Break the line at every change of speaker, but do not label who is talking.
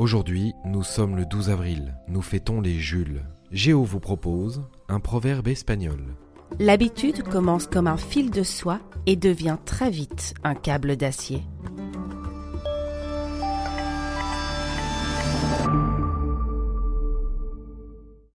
Aujourd'hui, nous sommes le 12 avril, nous fêtons les Jules. Géo vous propose un proverbe espagnol.
L'habitude commence comme un fil de soie et devient très vite un câble d'acier.